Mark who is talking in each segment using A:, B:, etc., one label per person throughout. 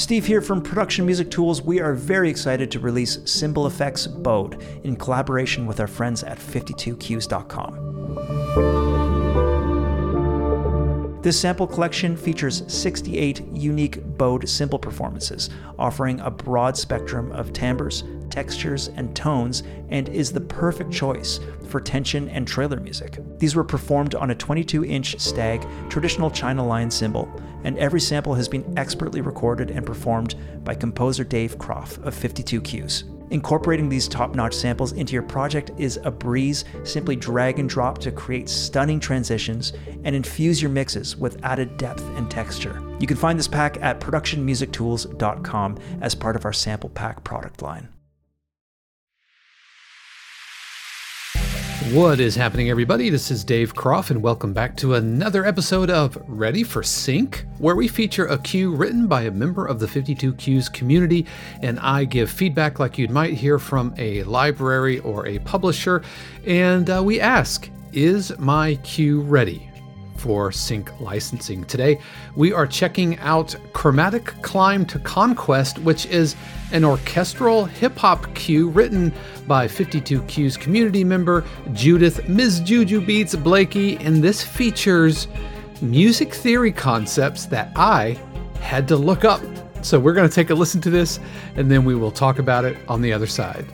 A: Steve here from Production Music Tools. We are very excited to release Cymbal Effects Bowed in collaboration with our friends at 52cues.com. This sample collection features 68 unique bowed cymbal performances, offering a broad spectrum of timbres, textures, and tones, and is the perfect choice for tension and trailer music. These were performed on a 22 inch Stagg traditional China Lion cymbal, and every sample has been expertly recorded and performed by composer Dave Croft of 52 Cues. Incorporating these top notch samples into your project is a breeze. Simply drag and drop to create stunning transitions and infuse your mixes with added depth and texture. You can find this pack at productionmusictools.com as part of our sample pack product line.
B: What is happening, everybody? This is Dave Croft, and welcome back to another episode of Ready for Sync, where we feature a cue written by a member of the 52 Cues community, and I give feedback like you might hear from a library or a publisher, and uh, we ask, Is my cue ready? For sync licensing. Today, we are checking out Chromatic Climb to Conquest, which is an orchestral hip hop cue written by 52 Cues community member Judith Ms. JujuBeatz Blakey, and this features music theory concepts that I had to look up. So we're going to take a listen to this and then we will talk about it on the other side.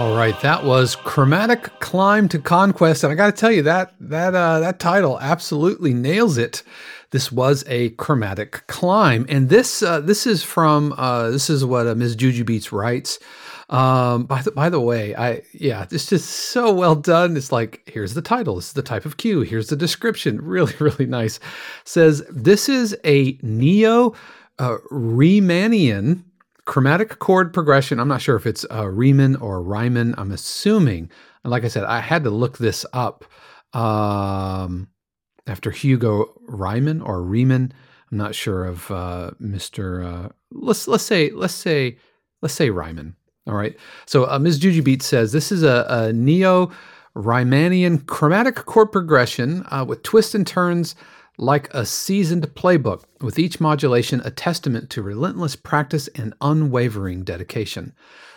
B: All right, that was Chromatic Climb to Conquest, and I got to tell you that that uh, that title absolutely nails it. This was a chromatic climb, and this uh, this is from uh, this is what uh, Ms. JujuBeatz writes. Um, by the by the way, I yeah, it's just so well done. It's like here's the title, this is the type of cue, here's the description. Really, really nice. Says this is a neo uh, Riemannian chromatic chord progression. I'm not sure if it's uh, Riemann or Riemann. I'm assuming. Like I said, I had to look this up um, after Hugo Riemann or Riemann. I'm not sure of uh, Mr. Uh, let's let's say let's say let's say Riemann. All right. So uh, Ms. Juju Beat says this is a, a neo Riemannian chromatic chord progression uh, with twists and turns like a seasoned playbook, with each modulation a testament to relentless practice and unwavering dedication.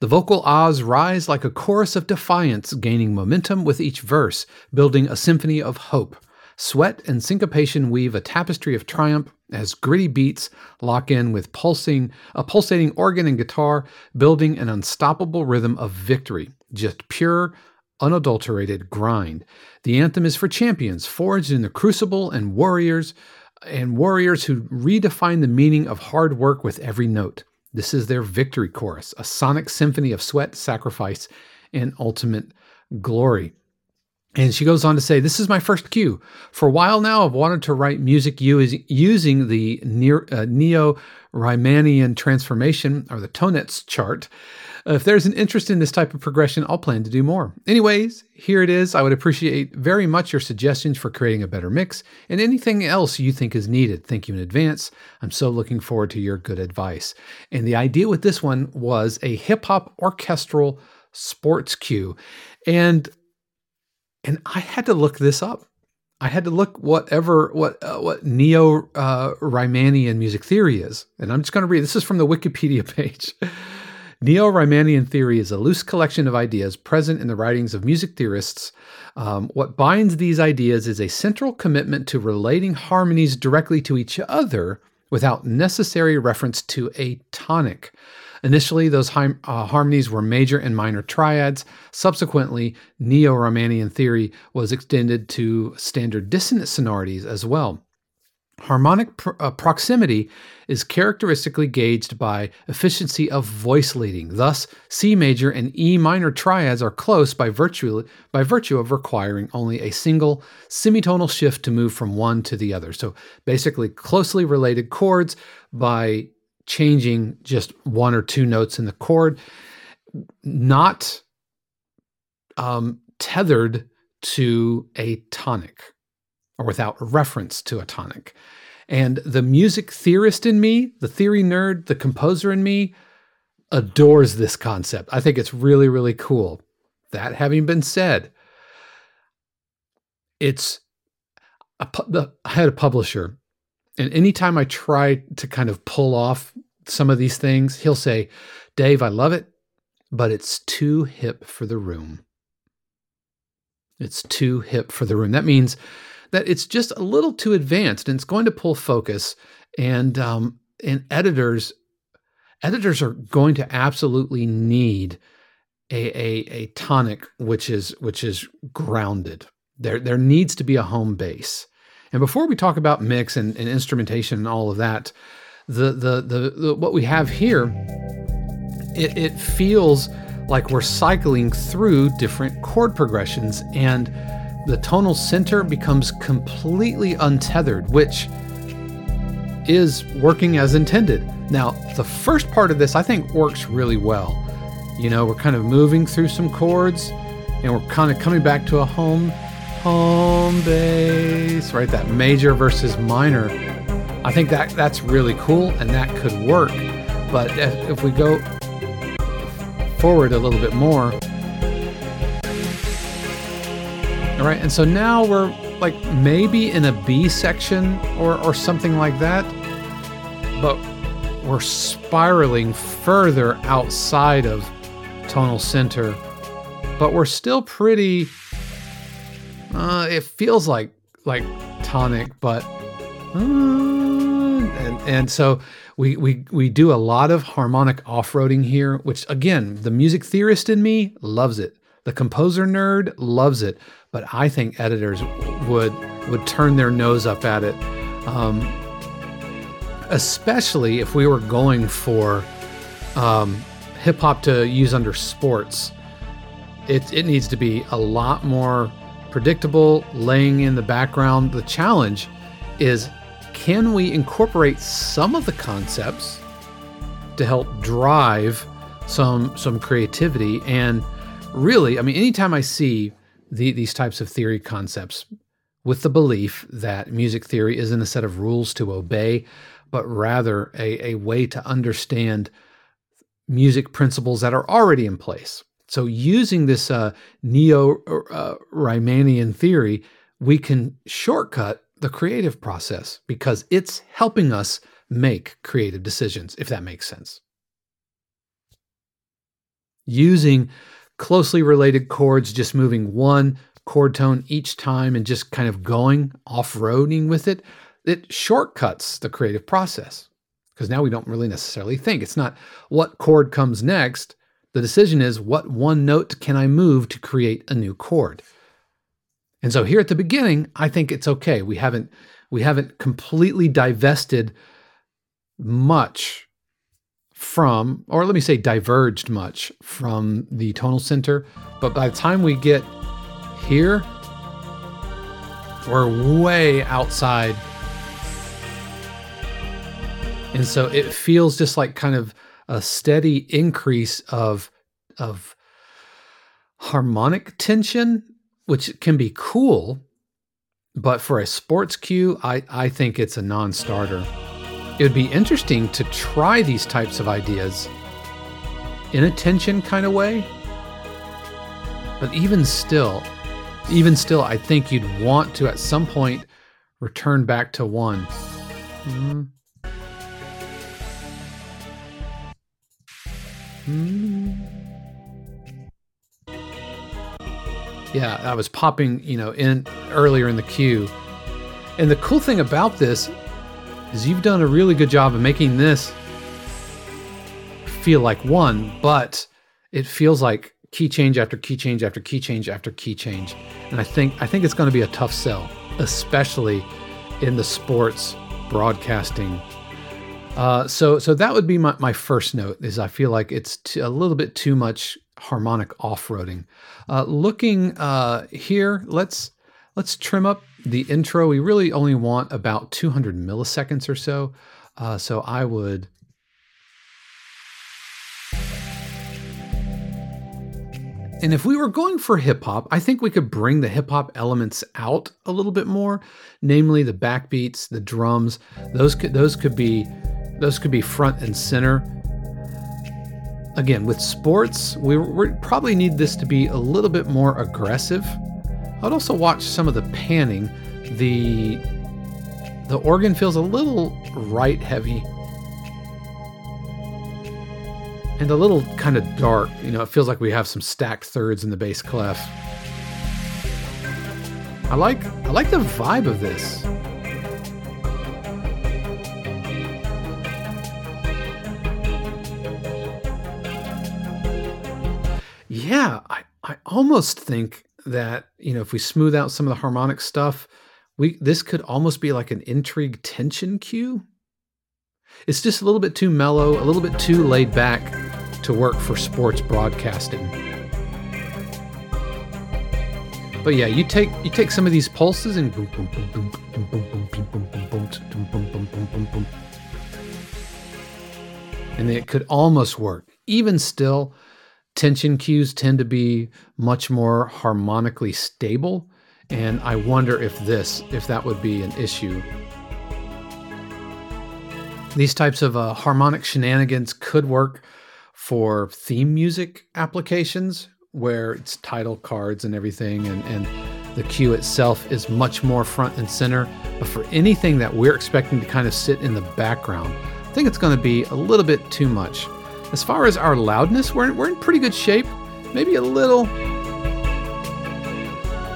B: The vocal ahs rise like a chorus of defiance, gaining momentum with each verse, building a symphony of hope. Sweat and syncopation weave a tapestry of triumph as gritty beats lock in with pulsing a pulsating organ and guitar, building an unstoppable rhythm of victory. Just pure, unadulterated grind. The anthem is for champions forged in the crucible and warriors and warriors who redefine the meaning of hard work with every note. This is their victory chorus, a sonic symphony of sweat, sacrifice, and ultimate glory. And she goes on to say, This is my first cue. For a while now, I've wanted to write music using the uh, Neo Riemannian transformation or the Tonnetz chart. If there's an interest in this type of progression, I'll plan to do more. Anyways, here it is. I would appreciate very much your suggestions for creating a better mix and anything else you think is needed. Thank you in advance. I'm so looking forward to your good advice. And the idea with this one was a hip hop orchestral sports cue. And and I had to look this up. I had to look whatever what uh, what neo uh, Riemannian music theory is, and I'm just going to read. This is from the Wikipedia page. neo Riemannian theory is a loose collection of ideas present in the writings of music theorists. Um, what binds these ideas is a central commitment to relating harmonies directly to each other without necessary reference to a tonic. Initially, those uh, harmonies were major and minor triads. Subsequently, Neo Riemannian theory was extended to standard dissonant sonorities as well. Harmonic pr- uh, proximity is characteristically gauged by efficiency of voice leading. Thus, C major and E minor triads are close by virtue, by virtue of requiring only a single semitonal shift to move from one to the other. So, basically, closely related chords by changing just one or two notes in the chord, not um, tethered to a tonic or without reference to a tonic. And the music theorist in me, the theory nerd, the composer in me, adores this concept. I think it's really, really cool. That having been said, it's a, the, I had a publisher and anytime I try to kind of pull off some of these things, he'll say, Dave, I love it, but it's too hip for the room. It's too hip for the room. That means that it's just a little too advanced and it's going to pull focus. And um, and editors editors are going to absolutely need a, a, a tonic which is which is grounded. There there needs to be a home base. And before we talk about mix and, and instrumentation and all of that, the, the, the, the what we have here, it, it feels like we're cycling through different chord progressions and the tonal center becomes completely untethered, which is working as intended. Now, the first part of this I think works really well. You know, we're kind of moving through some chords and we're kind of coming back to a home home base, right? That major versus minor. I think that that's really cool and that could work. But if, we go forward a little bit more, all right, and so now we're like maybe in a B section or, or something like that, but we're spiraling further outside of tonal center, but we're still pretty uh, it feels like like tonic, but uh, and and so we we we do a lot of harmonic off-roading here, which again, the music theorist in me loves it. The composer nerd loves it, but I think editors would would turn their nose up at it, um, especially if we were going for um, hip hop to use under sports. It it needs to be a lot more predictable, laying in the background. The challenge is can we incorporate some of the concepts to help drive some some creativity? And really i mean anytime i see the, these types of theory concepts with the belief that music theory isn't a set of rules to obey but rather a, a way to understand music principles that are already in place. So, using this uh, neo uh, theory, we can shortcut the creative process because it's helping us make creative decisions, if that makes sense. Using closely related chords, just moving one chord tone each time and just kind of going off roading with it, it shortcuts the creative process because now we don't really necessarily think. It's not what chord comes next. The decision is what one note can I move to create a new chord. And so here at the beginning, I think it's okay. We haven't we haven't completely divested much from, or let me say diverged much from the tonal center. But by the time we get here, we're way outside. And so it feels just like kind of a steady increase of of harmonic tension which can be cool, but for a sports cue, I, I think it's a non starter. It would be interesting to try these types of ideas in a tension kind of way. But even still, even still, I think you'd want to at some point return back to one. Mm-hmm. Mm-hmm. Yeah, I was popping, you know, in earlier in the cue. And the cool thing about this is you've done a really good job of making this feel like one, but it feels like key change after key change after key change after key change. And I think I think it's going to be a tough sell, especially in the sports broadcasting. Uh, so so that would be my, my first note is I feel like it's t- a little bit too much harmonic off-roading. Uh, looking uh, here, let's let's trim up the intro. We really only want about 200 milliseconds or so. Uh, so I would. And if we were going for hip hop, I think we could bring the hip hop elements out a little bit more, namely the backbeats, the drums. Those could those could be those could be front and center Again, with sports, we, we probably need this to be a little bit more aggressive. I'd also watch some of the panning. The the organ feels a little right heavy and a little kind of dark. You know, it feels like we have some stacked thirds in the bass clef. I like I like the vibe of this. almost think that you know if we smooth out some of the harmonic stuff, we this could almost be like an intrigue tension cue. It's just a little bit too mellow, a little bit too laid back to work for sports broadcasting. But yeah, you take you take some of these pulses and and it could almost work. Even still, tension cues tend to be much more harmonically stable and i wonder if this if that would be an issue. These types of uh, harmonic shenanigans could work for theme music applications where it's title cards and everything and, and the cue itself is much more front and center. But for anything that we're expecting to kind of sit in the background i think it's going to be a little bit too much as far as our loudness, we're, we're in pretty good shape. Maybe a little,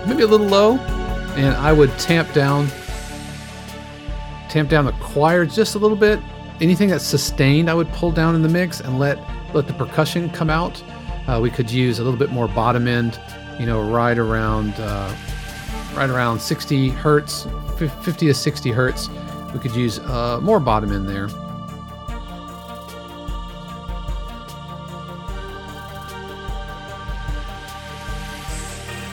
B: maybe a little low. And I would tamp down, tamp down the choir just a little bit. Anything that's sustained, I would pull down in the mix and let let the percussion come out. Uh, we could use a little bit more bottom end, you know, right around uh, right around 60 hertz, 50 to 60 hertz. We could use uh, more bottom end there.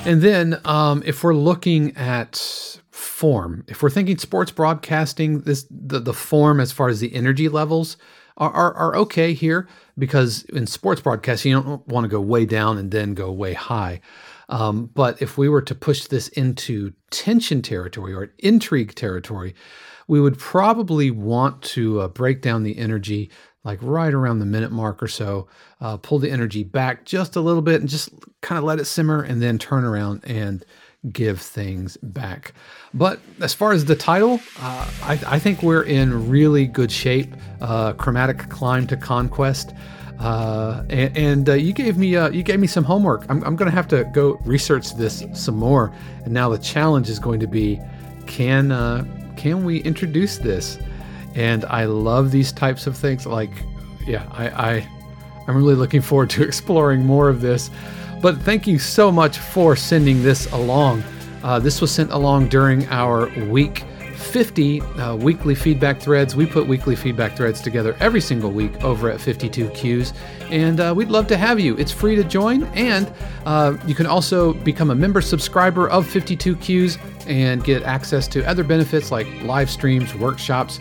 B: And then, um, if we're looking at form, if we're thinking sports broadcasting, this the, the form as far as the energy levels are, are, are okay here because in sports broadcasting, you don't want to go way down and then go way high. Um, but if we were to push this into tension territory or intrigue territory, we would probably want to uh, break down the energy like right around the minute mark or so. Uh, pull the energy back just a little bit and just kind of let it simmer and then turn around and give things back. But as far as the title, uh, I, I, think we're in really good shape. Uh, chromatic climb to conquest. Uh, and, and uh, you gave me uh, you gave me some homework. I'm, I'm going to have to go research this some more. And now the challenge is going to be, can uh, can we introduce this? And I love these types of things. Like, yeah, I, I I'm really looking forward to exploring more of this. But thank you so much for sending this along. Uh, this was sent along during our week 50 uh, weekly feedback threads. We put weekly feedback threads together every single week over at 52 Cues, and uh, we'd love to have you. It's free to join, and uh, you can also become a member subscriber of 52 Cues and get access to other benefits like live streams, workshops,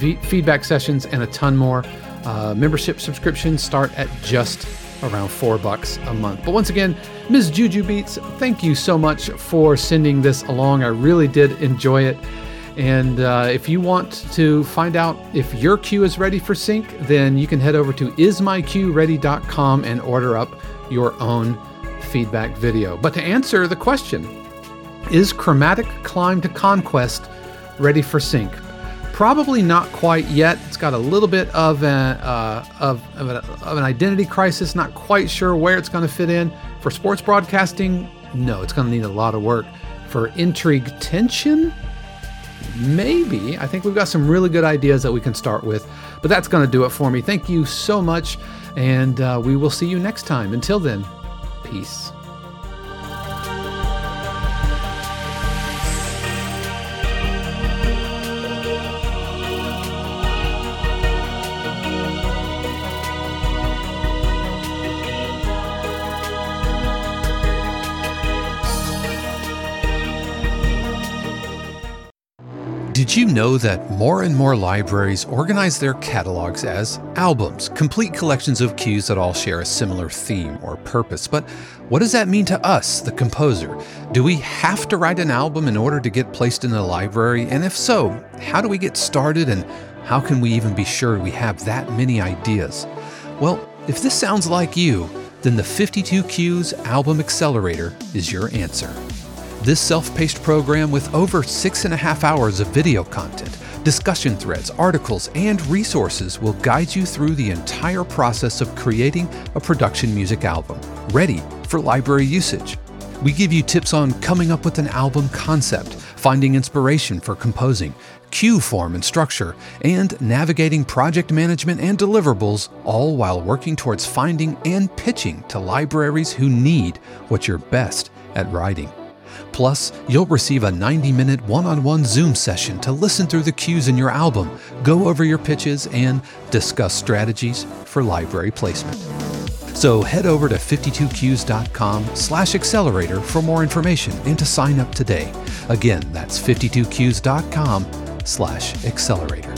B: v- feedback sessions, and a ton more. Uh, membership subscriptions start at just around four bucks a month. But once again, Ms. JujuBeatz, thank you so much for sending this along. I really did enjoy it. And uh, if you want to find out if your cue is ready for sync, then you can head over to ismycueready.com and order up your own feedback video. But to answer the question, is Chromatic Climb to Conquest ready for sync? Probably not quite yet. It's got a little bit of, a, uh, of, of, a, of an identity crisis, not quite sure where it's going to fit in. For sports broadcasting, no, it's going to need a lot of work. For intrigue tension, maybe. I think we've got some really good ideas that we can start with. But that's going to do it for me. Thank you so much, and uh, we will see you next time. Until then, peace.
C: Did you know that more and more libraries organize their catalogs as albums, complete collections of cues that all share a similar theme or purpose? But what does that mean to us, the composer? Do we have to write an album in order to get placed in a library? And if so, how do we get started and how can we even be sure we have that many ideas? Well, if this sounds like you, then the 52 Cues Album Accelerator is your answer. This self paced program with over six and a half hours of video content, discussion threads, articles, and resources will guide you through the entire process of creating a production music album, ready for library usage. We give you tips on coming up with an album concept, finding inspiration for composing, cue form and structure, and navigating project management and deliverables, all while working towards finding and pitching to libraries who need what you're best at writing. Plus, you'll receive a 90 minute one on one Zoom session to listen through the cues in your album, go over your pitches, and discuss strategies for library placement. So head over to 52cues.com slash accelerator for more information and to sign up today. Again, that's 52cues.com slash accelerator.